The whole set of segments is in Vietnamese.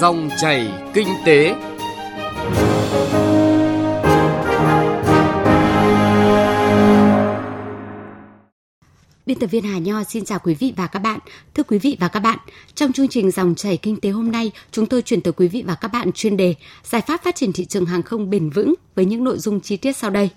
Dòng chảy kinh tế. Biên tập viên Hà Nho xin chào quý vị và các bạn. Thưa quý vị và các bạn, trong chương trình dòng chảy kinh tế hôm nay, chúng tôi chuyển tới quý vị và các bạn chuyên đề giải pháp phát triển thị trường hàng không bền vững với những nội dung chi tiết sau đây.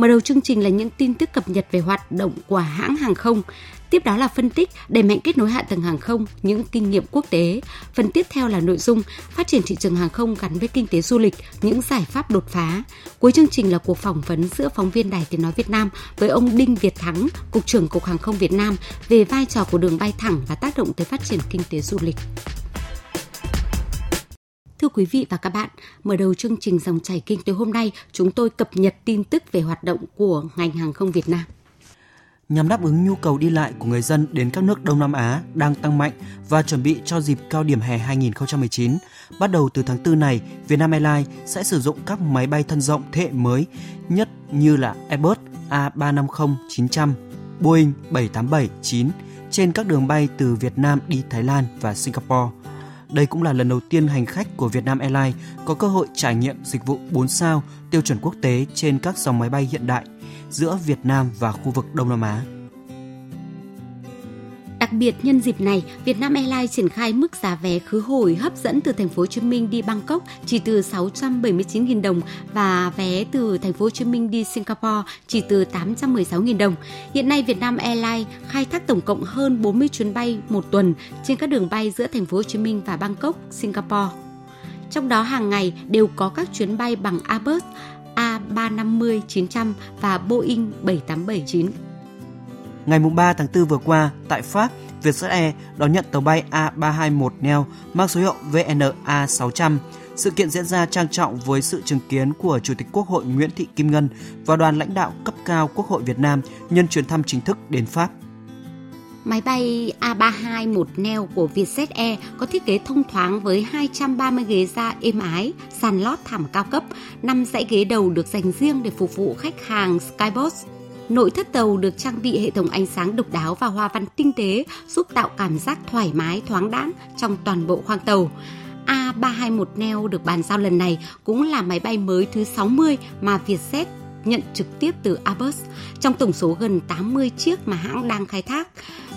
Mở đầu chương trình là những tin tức cập nhật về hoạt động của hãng hàng không. Tiếp đó là phân tích đẩy mạnh kết nối hạ tầng hàng không, những kinh nghiệm quốc tế. Phần tiếp theo là nội dung phát triển thị trường hàng không gắn với kinh tế du lịch, những giải pháp đột phá. Cuối chương trình là cuộc phỏng vấn giữa phóng viên Đài Tiếng Nói Việt Nam với ông Đinh Việt Thắng, Cục trưởng Cục Hàng không Việt Nam về vai trò của đường bay thẳng và tác động tới phát triển kinh tế du lịch. Thưa quý vị và các bạn, mở đầu chương trình dòng chảy kinh tế hôm nay, chúng tôi cập nhật tin tức về hoạt động của ngành hàng không Việt Nam. Nhằm đáp ứng nhu cầu đi lại của người dân đến các nước Đông Nam Á đang tăng mạnh và chuẩn bị cho dịp cao điểm hè 2019, bắt đầu từ tháng 4 này, Vietnam Airlines sẽ sử dụng các máy bay thân rộng thế hệ mới nhất như là Airbus A350-900, Boeing 787-9 trên các đường bay từ Việt Nam đi Thái Lan và Singapore. Đây cũng là lần đầu tiên hành khách của Vietnam Airlines có cơ hội trải nghiệm dịch vụ 4 sao tiêu chuẩn quốc tế trên các dòng máy bay hiện đại giữa Việt Nam và khu vực Đông Nam Á. Đặc biệt nhân dịp này, Vietnam Airlines triển khai mức giá vé khứ hồi hấp dẫn từ thành phố Hồ Chí Minh đi Bangkok chỉ từ 679.000 đồng và vé từ thành phố Hồ Chí Minh đi Singapore chỉ từ 816.000 đồng. Hiện nay Vietnam Airlines khai thác tổng cộng hơn 40 chuyến bay một tuần trên các đường bay giữa thành phố Hồ Chí Minh và Bangkok, Singapore. Trong đó hàng ngày đều có các chuyến bay bằng Airbus A350-900 và Boeing 787-9. Ngày 3 tháng 4 vừa qua, tại Pháp, Vietjet Air đón nhận tàu bay A321 Neo mang số hiệu VNA 600. Sự kiện diễn ra trang trọng với sự chứng kiến của Chủ tịch Quốc hội Nguyễn Thị Kim Ngân và đoàn lãnh đạo cấp cao Quốc hội Việt Nam nhân chuyến thăm chính thức đến Pháp. Máy bay A321 Neo của Vietjet Air có thiết kế thông thoáng với 230 ghế da êm ái, sàn lót thảm cao cấp, 5 dãy ghế đầu được dành riêng để phục vụ khách hàng Skybox. Nội thất tàu được trang bị hệ thống ánh sáng độc đáo và hoa văn tinh tế giúp tạo cảm giác thoải mái, thoáng đãng trong toàn bộ khoang tàu. A321 Neo được bàn giao lần này cũng là máy bay mới thứ 60 mà Vietjet nhận trực tiếp từ Airbus trong tổng số gần 80 chiếc mà hãng đang khai thác.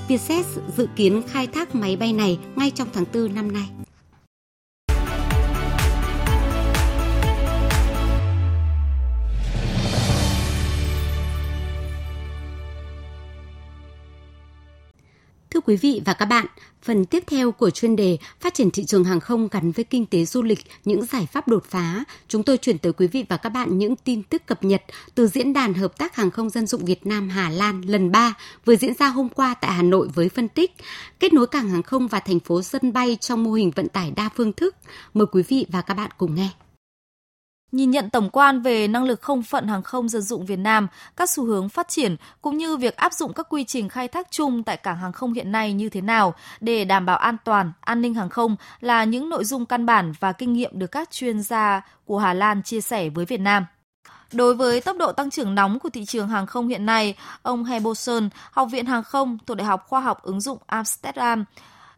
Vietjet dự kiến khai thác máy bay này ngay trong tháng 4 năm nay. Quý vị và các bạn, phần tiếp theo của chuyên đề Phát triển thị trường hàng không gắn với kinh tế du lịch, những giải pháp đột phá, chúng tôi chuyển tới quý vị và các bạn những tin tức cập nhật từ Diễn đàn Hợp tác Hàng không Dân dụng Việt Nam Hà Lan lần 3 vừa diễn ra hôm qua tại Hà Nội với phân tích kết nối cảng hàng không và thành phố sân bay trong mô hình vận tải đa phương thức. Mời quý vị và các bạn cùng nghe. Nhìn nhận tổng quan về năng lực không phận hàng không dân dụng Việt Nam, các xu hướng phát triển cũng như việc áp dụng các quy trình khai thác chung tại cảng hàng không hiện nay như thế nào để đảm bảo an toàn, an ninh hàng không là những nội dung căn bản và kinh nghiệm được các chuyên gia của Hà Lan chia sẻ với Việt Nam. Đối với tốc độ tăng trưởng nóng của thị trường hàng không hiện nay, ông Heboson, Học viện Hàng không thuộc Đại học Khoa học ứng dụng Amsterdam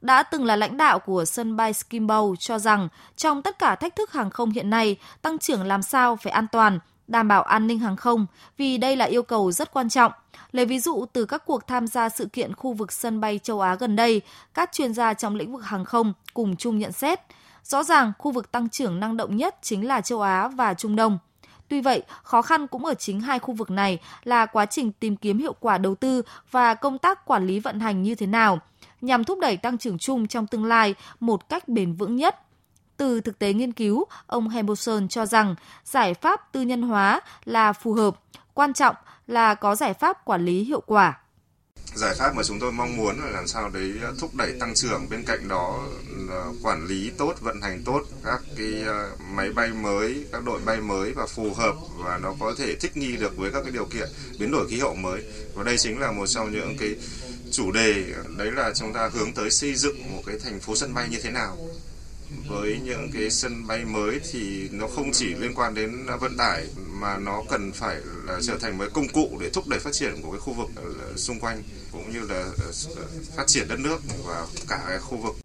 đã từng là lãnh đạo của sân bay Schiphol cho rằng trong tất cả thách thức hàng không hiện nay, tăng trưởng làm sao phải an toàn, đảm bảo an ninh hàng không vì đây là yêu cầu rất quan trọng. Lấy ví dụ từ các cuộc tham gia sự kiện khu vực sân bay châu Á gần đây, các chuyên gia trong lĩnh vực hàng không cùng chung nhận xét. Rõ ràng khu vực tăng trưởng năng động nhất chính là châu Á và Trung Đông. Tuy vậy, khó khăn cũng ở chính hai khu vực này là quá trình tìm kiếm hiệu quả đầu tư và công tác quản lý vận hành như thế nào – nhằm thúc đẩy tăng trưởng chung trong tương lai một cách bền vững nhất. Từ thực tế nghiên cứu, ông Hamilton cho rằng giải pháp tư nhân hóa là phù hợp, quan trọng là có giải pháp quản lý hiệu quả giải pháp mà chúng tôi mong muốn là làm sao đấy thúc đẩy tăng trưởng bên cạnh đó là quản lý tốt vận hành tốt các cái ờ, máy bay mới các đội bay mới và phù hợp và nó có thể thích nghi được với các cái điều kiện biến đổi khí hậu mới và đây chính là một trong những cái chủ đề đấy là chúng ta hướng tới xây dựng một cái thành phố sân bay như thế nào với những cái sân bay mới thì nó không chỉ liên quan đến vận tải mà nó cần phải là trở thành một công cụ để thúc đẩy phát triển của cái khu vực xung quanh cũng như là ờ, ờ, phát triển đất nước và cả cái khu vực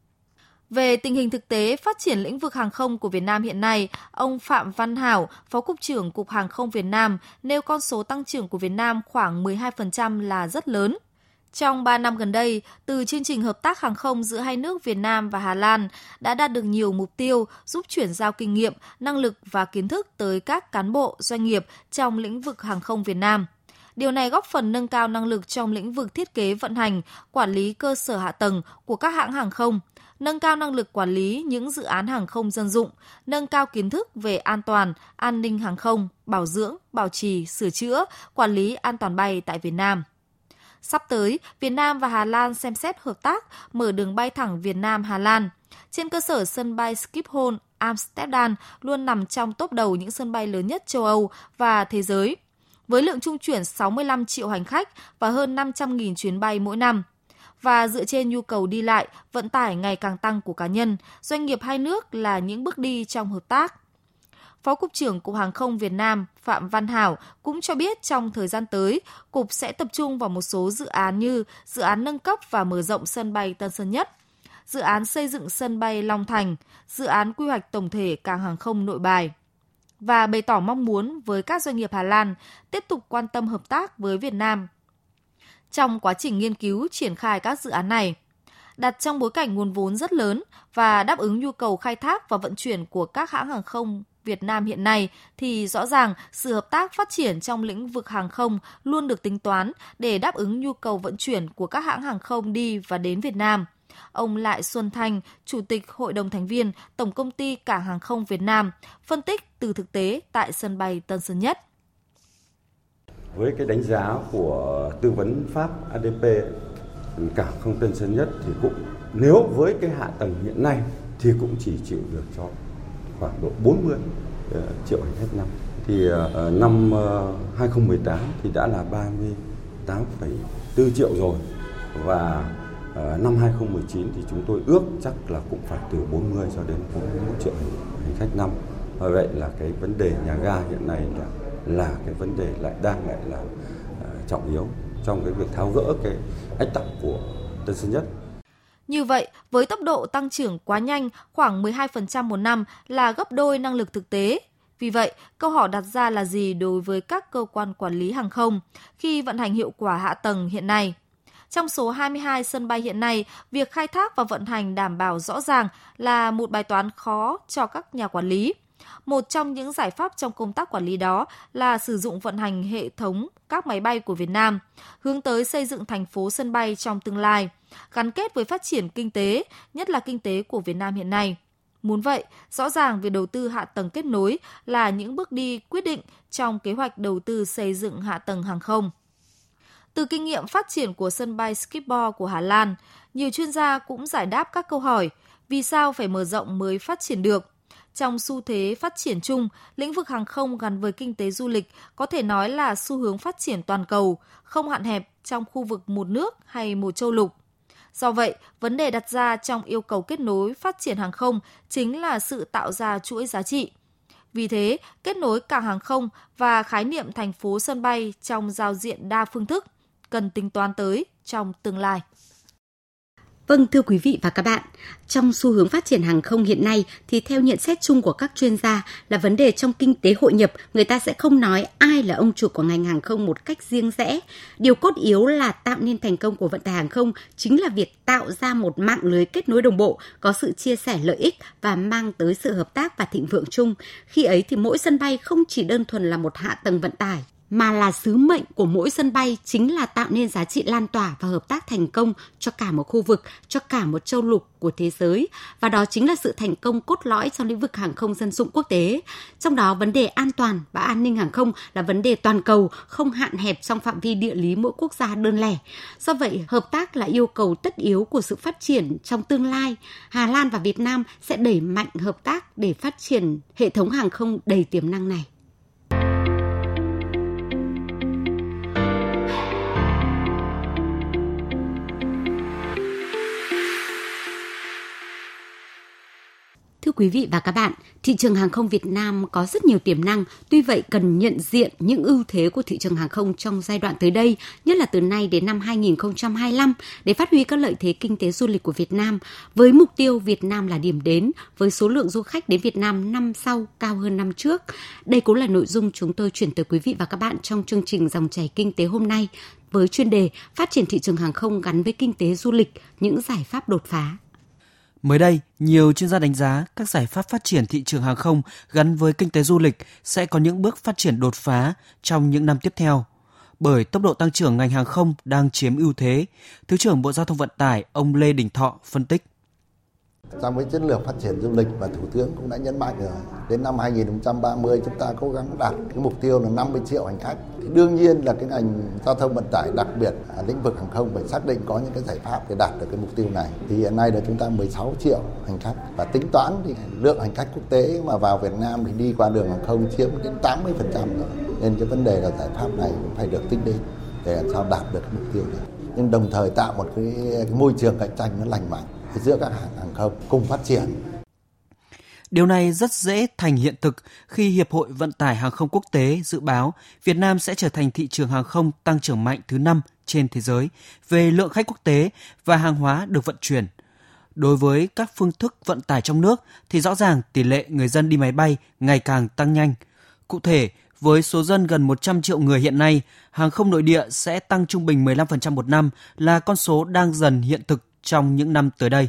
Về tình hình thực tế phát triển lĩnh vực hàng không của Việt Nam hiện nay, ông Phạm Văn Hảo, Phó Cục trưởng Cục Hàng không Việt Nam, nêu con số tăng trưởng của Việt Nam khoảng 12% là rất lớn. Trong 3 năm gần đây, từ chương trình hợp tác hàng không giữa hai nước Việt Nam và Hà Lan đã đạt được nhiều mục tiêu giúp chuyển giao kinh nghiệm, năng lực và kiến thức tới các cán bộ, doanh nghiệp trong lĩnh vực hàng không Việt Nam. Điều này góp phần nâng cao năng lực trong lĩnh vực thiết kế vận hành, quản lý cơ sở hạ tầng của các hãng hàng không, nâng cao năng lực quản lý những dự án hàng không dân dụng, nâng cao kiến thức về an toàn, an ninh hàng không, bảo dưỡng, bảo trì, sửa chữa, quản lý an toàn bay tại Việt Nam. Sắp tới, Việt Nam và Hà Lan xem xét hợp tác mở đường bay thẳng Việt Nam Hà Lan. Trên cơ sở sân bay Schiphol Amsterdam luôn nằm trong top đầu những sân bay lớn nhất châu Âu và thế giới, với lượng trung chuyển 65 triệu hành khách và hơn 500.000 chuyến bay mỗi năm. Và dựa trên nhu cầu đi lại, vận tải ngày càng tăng của cá nhân, doanh nghiệp hai nước là những bước đi trong hợp tác. Phó Cục trưởng Cục Hàng không Việt Nam Phạm Văn Hảo cũng cho biết trong thời gian tới, Cục sẽ tập trung vào một số dự án như dự án nâng cấp và mở rộng sân bay Tân Sơn Nhất, dự án xây dựng sân bay Long Thành, dự án quy hoạch tổng thể cảng hàng không nội bài và bày tỏ mong muốn với các doanh nghiệp Hà Lan tiếp tục quan tâm hợp tác với Việt Nam trong quá trình nghiên cứu triển khai các dự án này đặt trong bối cảnh nguồn vốn rất lớn và đáp ứng nhu cầu khai thác và vận chuyển của các hãng hàng không Việt Nam hiện nay thì rõ ràng sự hợp tác phát triển trong lĩnh vực hàng không luôn được tính toán để đáp ứng nhu cầu vận chuyển của các hãng hàng không đi và đến Việt Nam. Ông Lại Xuân Thanh, Chủ tịch Hội đồng thành viên Tổng công ty Cảng hàng không Việt Nam, phân tích từ thực tế tại sân bay Tân Sơn Nhất. Với cái đánh giá của tư vấn Pháp ADP, cảng không Tân Sơn Nhất thì cũng nếu với cái hạ tầng hiện nay thì cũng chỉ chịu được cho khoảng độ 40 ờ, triệu hành khách năm. Thì ờ, ờ, năm 2018 thì đã là 38,4 triệu rồi và năm 2019 thì chúng tôi ước chắc là cũng phải từ 40 cho đến 41 triệu hành, khách năm. Và vậy là cái vấn đề nhà ga hiện nay là là cái vấn đề lại đang lại là trọng yếu trong cái việc tháo gỡ cái ách tắc của Tân Sơn Nhất như vậy, với tốc độ tăng trưởng quá nhanh, khoảng 12% một năm là gấp đôi năng lực thực tế. Vì vậy, câu hỏi đặt ra là gì đối với các cơ quan quản lý hàng không khi vận hành hiệu quả hạ tầng hiện nay? Trong số 22 sân bay hiện nay, việc khai thác và vận hành đảm bảo rõ ràng là một bài toán khó cho các nhà quản lý. Một trong những giải pháp trong công tác quản lý đó là sử dụng vận hành hệ thống các máy bay của Việt Nam, hướng tới xây dựng thành phố sân bay trong tương lai, gắn kết với phát triển kinh tế, nhất là kinh tế của Việt Nam hiện nay. Muốn vậy, rõ ràng việc đầu tư hạ tầng kết nối là những bước đi quyết định trong kế hoạch đầu tư xây dựng hạ tầng hàng không. Từ kinh nghiệm phát triển của sân bay Schiphol của Hà Lan, nhiều chuyên gia cũng giải đáp các câu hỏi vì sao phải mở rộng mới phát triển được trong xu thế phát triển chung, lĩnh vực hàng không gắn với kinh tế du lịch có thể nói là xu hướng phát triển toàn cầu, không hạn hẹp trong khu vực một nước hay một châu lục. Do vậy, vấn đề đặt ra trong yêu cầu kết nối phát triển hàng không chính là sự tạo ra chuỗi giá trị. Vì thế, kết nối cảng hàng không và khái niệm thành phố sân bay trong giao diện đa phương thức cần tính toán tới trong tương lai. Vâng thưa quý vị và các bạn, trong xu hướng phát triển hàng không hiện nay thì theo nhận xét chung của các chuyên gia là vấn đề trong kinh tế hội nhập, người ta sẽ không nói ai là ông chủ của ngành hàng không một cách riêng rẽ. Điều cốt yếu là tạo nên thành công của vận tải hàng không chính là việc tạo ra một mạng lưới kết nối đồng bộ, có sự chia sẻ lợi ích và mang tới sự hợp tác và thịnh vượng chung. Khi ấy thì mỗi sân bay không chỉ đơn thuần là một hạ tầng vận tải mà là sứ mệnh của mỗi sân bay chính là tạo nên giá trị lan tỏa và hợp tác thành công cho cả một khu vực, cho cả một châu lục của thế giới và đó chính là sự thành công cốt lõi trong lĩnh vực hàng không dân dụng quốc tế. Trong đó vấn đề an toàn và an ninh hàng không là vấn đề toàn cầu, không hạn hẹp trong phạm vi địa lý mỗi quốc gia đơn lẻ. Do vậy, hợp tác là yêu cầu tất yếu của sự phát triển trong tương lai. Hà Lan và Việt Nam sẽ đẩy mạnh hợp tác để phát triển hệ thống hàng không đầy tiềm năng này. Quý vị và các bạn, thị trường hàng không Việt Nam có rất nhiều tiềm năng, tuy vậy cần nhận diện những ưu thế của thị trường hàng không trong giai đoạn tới đây, nhất là từ nay đến năm 2025 để phát huy các lợi thế kinh tế du lịch của Việt Nam với mục tiêu Việt Nam là điểm đến với số lượng du khách đến Việt Nam năm sau cao hơn năm trước. Đây cũng là nội dung chúng tôi chuyển tới quý vị và các bạn trong chương trình dòng chảy kinh tế hôm nay với chuyên đề phát triển thị trường hàng không gắn với kinh tế du lịch, những giải pháp đột phá. Mới đây, nhiều chuyên gia đánh giá các giải pháp phát triển thị trường hàng không gắn với kinh tế du lịch sẽ có những bước phát triển đột phá trong những năm tiếp theo. Bởi tốc độ tăng trưởng ngành hàng không đang chiếm ưu thế, Thứ trưởng Bộ Giao thông Vận tải ông Lê Đình Thọ phân tích. Trong cái chiến lược phát triển du lịch và Thủ tướng cũng đã nhấn mạnh rồi. Đến năm 2030 chúng ta cố gắng đạt cái mục tiêu là 50 triệu hành khách. Thì đương nhiên là cái ngành giao thông vận tải đặc biệt à, lĩnh vực hàng không phải xác định có những cái giải pháp để đạt được cái mục tiêu này. Thì hiện nay là chúng ta 16 triệu hành khách và tính toán thì lượng hành khách quốc tế mà vào Việt Nam thì đi qua đường hàng không chiếm đến 80% rồi. Nên cái vấn đề là giải pháp này cũng phải được tính đến để làm sao đạt được cái mục tiêu này. Nhưng đồng thời tạo một cái, cái môi trường cạnh tranh nó lành mạnh giữa các hãng hàng không cùng phát triển. Điều này rất dễ thành hiện thực khi Hiệp hội Vận tải Hàng không Quốc tế dự báo Việt Nam sẽ trở thành thị trường hàng không tăng trưởng mạnh thứ năm trên thế giới về lượng khách quốc tế và hàng hóa được vận chuyển. Đối với các phương thức vận tải trong nước thì rõ ràng tỷ lệ người dân đi máy bay ngày càng tăng nhanh. Cụ thể, với số dân gần 100 triệu người hiện nay, hàng không nội địa sẽ tăng trung bình 15% một năm là con số đang dần hiện thực trong những năm tới đây.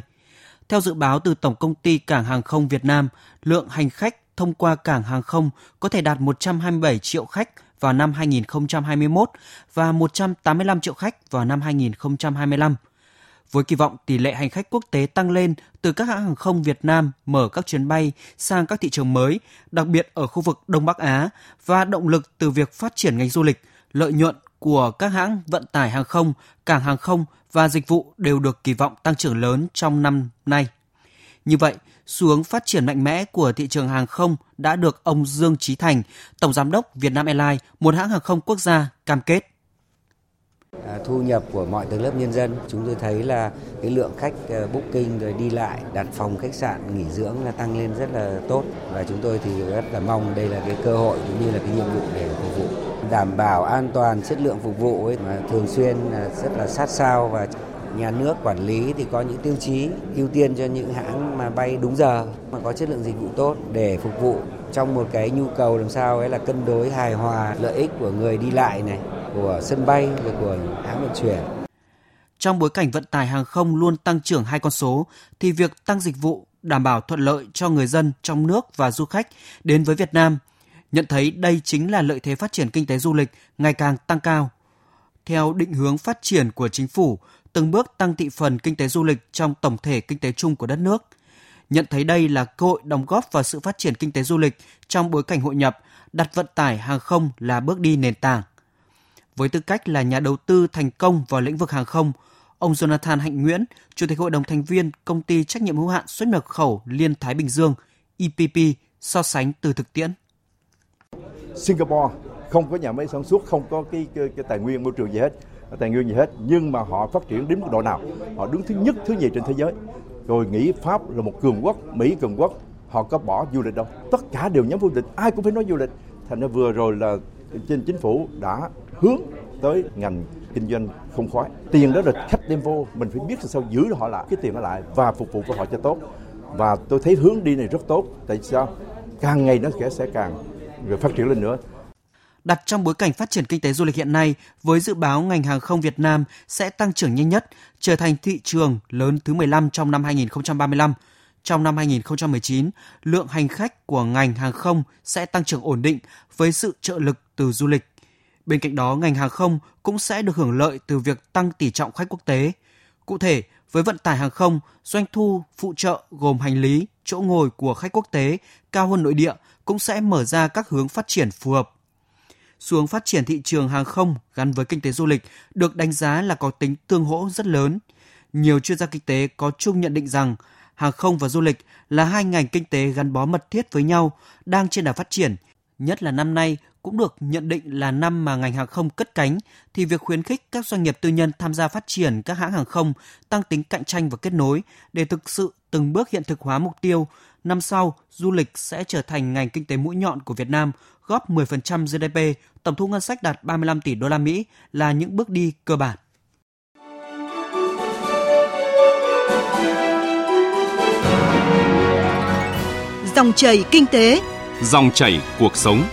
Theo dự báo từ Tổng công ty Cảng hàng không Việt Nam, lượng hành khách thông qua cảng hàng không có thể đạt 127 triệu khách vào năm 2021 và 185 triệu khách vào năm 2025. Với kỳ vọng tỷ lệ hành khách quốc tế tăng lên từ các hãng hàng không Việt Nam mở các chuyến bay sang các thị trường mới, đặc biệt ở khu vực Đông Bắc Á và động lực từ việc phát triển ngành du lịch, lợi nhuận của các hãng vận tải hàng không, cảng hàng không và dịch vụ đều được kỳ vọng tăng trưởng lớn trong năm nay. Như vậy, xu hướng phát triển mạnh mẽ của thị trường hàng không đã được ông Dương Trí Thành, Tổng Giám đốc Vietnam Airlines, một hãng hàng không quốc gia, cam kết. À, thu nhập của mọi tầng lớp nhân dân chúng tôi thấy là cái lượng khách ờ, booking rồi đi lại đặt phòng khách sạn nghỉ dưỡng là tăng lên rất là tốt và chúng tôi thì rất là mong đây là cái cơ hội cũng như là cái nhiệm vụ để phục vụ đảm bảo an toàn chất lượng phục vụ ấy, mà thường xuyên à, rất là sát sao và nhà nước quản lý thì có những tiêu chí ưu tiên cho những hãng mà bay đúng giờ, mà có chất lượng dịch vụ tốt để phục vụ trong một cái nhu cầu làm sao ấy là cân đối hài hòa lợi ích của người đi lại này, của sân bay và của hãng vận chuyển. Trong bối cảnh vận tải hàng không luôn tăng trưởng hai con số thì việc tăng dịch vụ đảm bảo thuận lợi cho người dân trong nước và du khách đến với Việt Nam – nhận thấy đây chính là lợi thế phát triển kinh tế du lịch ngày càng tăng cao. Theo định hướng phát triển của chính phủ, từng bước tăng thị phần kinh tế du lịch trong tổng thể kinh tế chung của đất nước. Nhận thấy đây là cơ hội đóng góp vào sự phát triển kinh tế du lịch trong bối cảnh hội nhập, đặt vận tải hàng không là bước đi nền tảng. Với tư cách là nhà đầu tư thành công vào lĩnh vực hàng không, ông Jonathan Hạnh Nguyễn, Chủ tịch Hội đồng thành viên Công ty trách nhiệm hữu hạn xuất nhập khẩu Liên Thái Bình Dương, EPP, so sánh từ thực tiễn. Singapore không có nhà máy sản xuất, không có cái, cái, cái tài nguyên môi trường gì hết, tài nguyên gì hết, nhưng mà họ phát triển đến mức độ nào? Họ đứng thứ nhất, thứ nhì trên thế giới. Rồi nghĩ Pháp là một cường quốc, Mỹ cường quốc, họ có bỏ du lịch đâu. Tất cả đều nhắm du lịch, ai cũng phải nói du lịch. Thành ra vừa rồi là trên chính phủ đã hướng tới ngành kinh doanh không khói. Tiền đó là khách đem vô, mình phải biết sao giữ họ lại cái tiền đó lại và phục vụ của họ cho tốt. Và tôi thấy hướng đi này rất tốt. Tại sao? Càng ngày nó sẽ sẽ càng rồi phát triển lên nữa. Đặt trong bối cảnh phát triển kinh tế du lịch hiện nay, với dự báo ngành hàng không Việt Nam sẽ tăng trưởng nhanh nhất, trở thành thị trường lớn thứ 15 trong năm 2035. Trong năm 2019, lượng hành khách của ngành hàng không sẽ tăng trưởng ổn định với sự trợ lực từ du lịch. Bên cạnh đó, ngành hàng không cũng sẽ được hưởng lợi từ việc tăng tỷ trọng khách quốc tế. Cụ thể, với vận tải hàng không, doanh thu phụ trợ gồm hành lý, chỗ ngồi của khách quốc tế cao hơn nội địa cũng sẽ mở ra các hướng phát triển phù hợp. Xu hướng phát triển thị trường hàng không gắn với kinh tế du lịch được đánh giá là có tính tương hỗ rất lớn. Nhiều chuyên gia kinh tế có chung nhận định rằng hàng không và du lịch là hai ngành kinh tế gắn bó mật thiết với nhau, đang trên đà phát triển, nhất là năm nay cũng được nhận định là năm mà ngành hàng không cất cánh thì việc khuyến khích các doanh nghiệp tư nhân tham gia phát triển các hãng hàng không, tăng tính cạnh tranh và kết nối để thực sự từng bước hiện thực hóa mục tiêu năm sau du lịch sẽ trở thành ngành kinh tế mũi nhọn của Việt Nam, góp 10% GDP, tổng thu ngân sách đạt 35 tỷ đô la Mỹ là những bước đi cơ bản. Dòng chảy kinh tế, dòng chảy cuộc sống.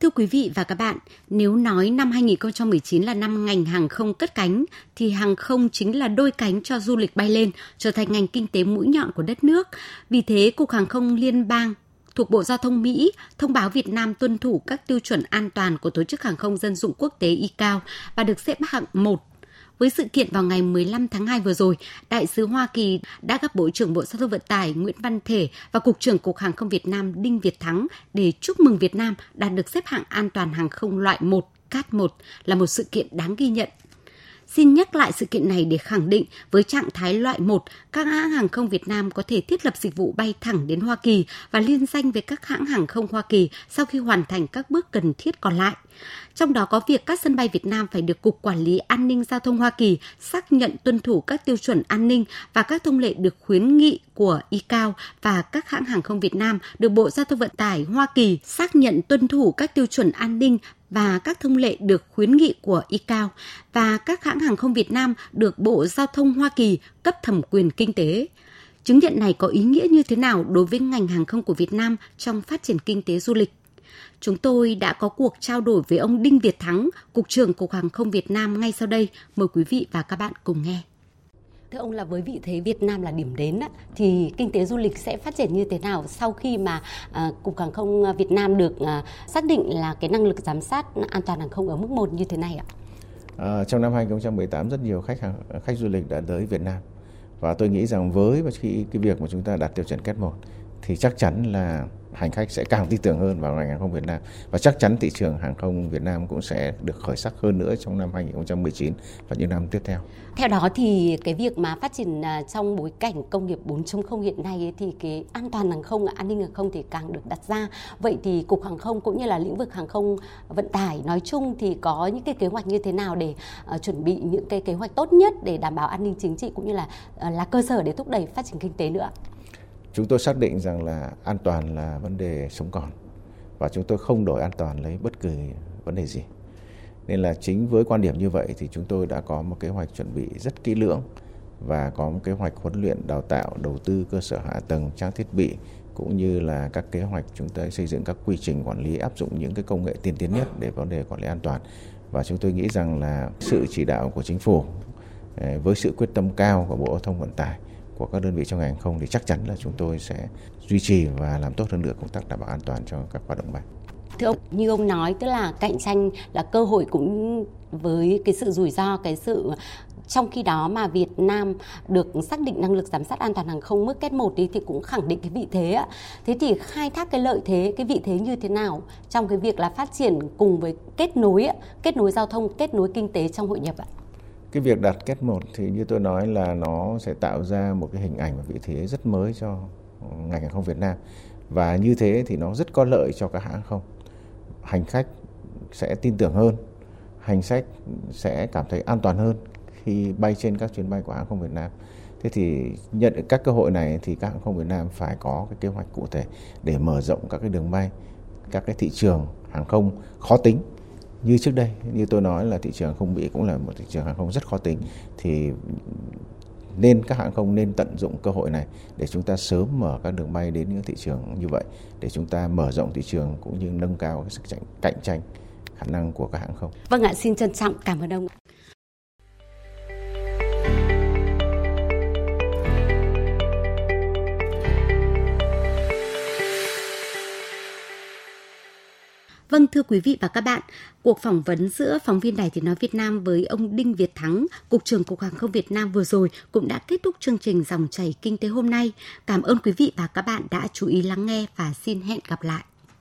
Thưa quý vị và các bạn, nếu nói năm 2019 là năm ngành hàng không cất cánh, thì hàng không chính là đôi cánh cho du lịch bay lên, trở thành ngành kinh tế mũi nhọn của đất nước. Vì thế, Cục Hàng không Liên bang thuộc Bộ Giao thông Mỹ thông báo Việt Nam tuân thủ các tiêu chuẩn an toàn của Tổ chức Hàng không Dân dụng Quốc tế ICAO và được xếp hạng 1 với sự kiện vào ngày 15 tháng 2 vừa rồi, Đại sứ Hoa Kỳ đã gặp Bộ trưởng Bộ Giao thông Vận tải Nguyễn Văn Thể và Cục trưởng Cục Hàng không Việt Nam Đinh Việt Thắng để chúc mừng Việt Nam đạt được xếp hạng an toàn hàng không loại 1, CAT 1 là một sự kiện đáng ghi nhận Xin nhắc lại sự kiện này để khẳng định với trạng thái loại 1, các hãng hàng không Việt Nam có thể thiết lập dịch vụ bay thẳng đến Hoa Kỳ và liên danh với các hãng hàng không Hoa Kỳ sau khi hoàn thành các bước cần thiết còn lại. Trong đó có việc các sân bay Việt Nam phải được Cục Quản lý An ninh Giao thông Hoa Kỳ xác nhận tuân thủ các tiêu chuẩn an ninh và các thông lệ được khuyến nghị của ICAO và các hãng hàng không Việt Nam được Bộ Giao thông Vận tải Hoa Kỳ xác nhận tuân thủ các tiêu chuẩn an ninh và các thông lệ được khuyến nghị của ICAO và các hãng hàng không Việt Nam được Bộ Giao thông Hoa Kỳ cấp thẩm quyền kinh tế. Chứng nhận này có ý nghĩa như thế nào đối với ngành hàng không của Việt Nam trong phát triển kinh tế du lịch? Chúng tôi đã có cuộc trao đổi với ông Đinh Việt Thắng, Cục trưởng Cục Hàng không Việt Nam ngay sau đây. Mời quý vị và các bạn cùng nghe. Thưa ông là với vị thế Việt Nam là điểm đến thì kinh tế du lịch sẽ phát triển như thế nào sau khi mà à, Cục Hàng không Việt Nam được à, xác định là cái năng lực giám sát an toàn hàng không ở mức 1 như thế này ạ? À, trong năm 2018 rất nhiều khách hàng khách du lịch đã tới Việt Nam và tôi nghĩ rằng với khi cái việc mà chúng ta đạt tiêu chuẩn kết 1 thì chắc chắn là hành khách sẽ càng tin tưởng hơn vào ngành hàng không Việt Nam và chắc chắn thị trường hàng không Việt Nam cũng sẽ được khởi sắc hơn nữa trong năm 2019 và những năm tiếp theo. Theo đó thì cái việc mà phát triển à, trong bối cảnh công nghiệp 4.0 hiện nay ấy, thì cái an toàn hàng không, an ninh hàng không thì càng được đặt ra. Vậy thì cục hàng không cũng như là lĩnh vực hàng không vận tải nói chung thì có những cái kế hoạch như thế nào để uh, chuẩn bị những cái kế hoạch tốt nhất để đảm bảo an ninh chính trị cũng như là uh, là cơ sở để thúc đẩy phát triển kinh tế nữa? Chúng tôi xác định rằng là an toàn là vấn đề sống còn và chúng tôi không đổi an toàn lấy bất cứ vấn đề gì. Nên là chính với quan điểm như vậy thì chúng tôi đã có một kế hoạch chuẩn bị rất kỹ lưỡng và có một kế hoạch huấn luyện, đào tạo, đầu tư cơ sở hạ tầng, trang thiết bị cũng như là các kế hoạch chúng tôi xây dựng các quy trình quản lý áp dụng những cái công nghệ tiên tiến nhất để vấn đề quản lý an toàn và chúng tôi nghĩ rằng là sự chỉ đạo của chính phủ eh, với sự quyết tâm cao của Bộ Giao thông Vận tải của các đơn vị trong ngành hàng không thì chắc chắn là chúng tôi sẽ duy trì và làm tốt hơn nữa công tác đảm bảo an toàn cho các hoạt động bay. Thưa ông, như ông nói tức là cạnh tranh là cơ hội cũng với cái sự rủi ro, cái sự trong khi đó mà Việt Nam được xác định năng lực giám sát an toàn hàng không mức kết 1 đi thì cũng khẳng định cái vị thế ạ. Thế thì khai thác cái lợi thế, cái vị thế như thế nào trong cái việc là phát triển cùng với kết nối kết nối giao thông, kết nối kinh tế trong hội nhập ạ? Cái việc đặt kết một thì như tôi nói là nó sẽ tạo ra một cái hình ảnh và vị thế rất mới cho ừ, ngành hàng không Việt Nam. Và như thế thì nó rất có lợi cho các hãng không? Hành khách sẽ tin tưởng hơn, hành khách sẽ cảm thấy an toàn hơn khi bay trên các chuyến bay của hãng không Việt Nam. Thế thì nhận được các cơ hội này thì các hãng không Việt Nam phải có cái kế hoạch cụ thể để mở rộng các cái đường bay, các cái thị trường hàng không khó tính như trước đây như tôi nói là thị trường hàng không Mỹ cũng là một thị trường hàng không rất khó tính thì nên các hãng không nên tận dụng cơ hội này để chúng ta sớm mở các đường bay đến những thị trường như vậy để chúng ta mở rộng thị trường cũng như nâng cao cái sức cạnh tranh khả năng của các hãng không. Vâng ạ, xin trân trọng cảm ơn ông. Vâng thưa quý vị và các bạn, cuộc phỏng vấn giữa phóng viên Đài Tiếng Nói Việt Nam với ông Đinh Việt Thắng, Cục trưởng Cục Hàng không Việt Nam vừa rồi cũng đã kết thúc chương trình Dòng chảy Kinh tế hôm nay. Cảm ơn quý vị và các bạn đã chú ý lắng nghe và xin hẹn gặp lại.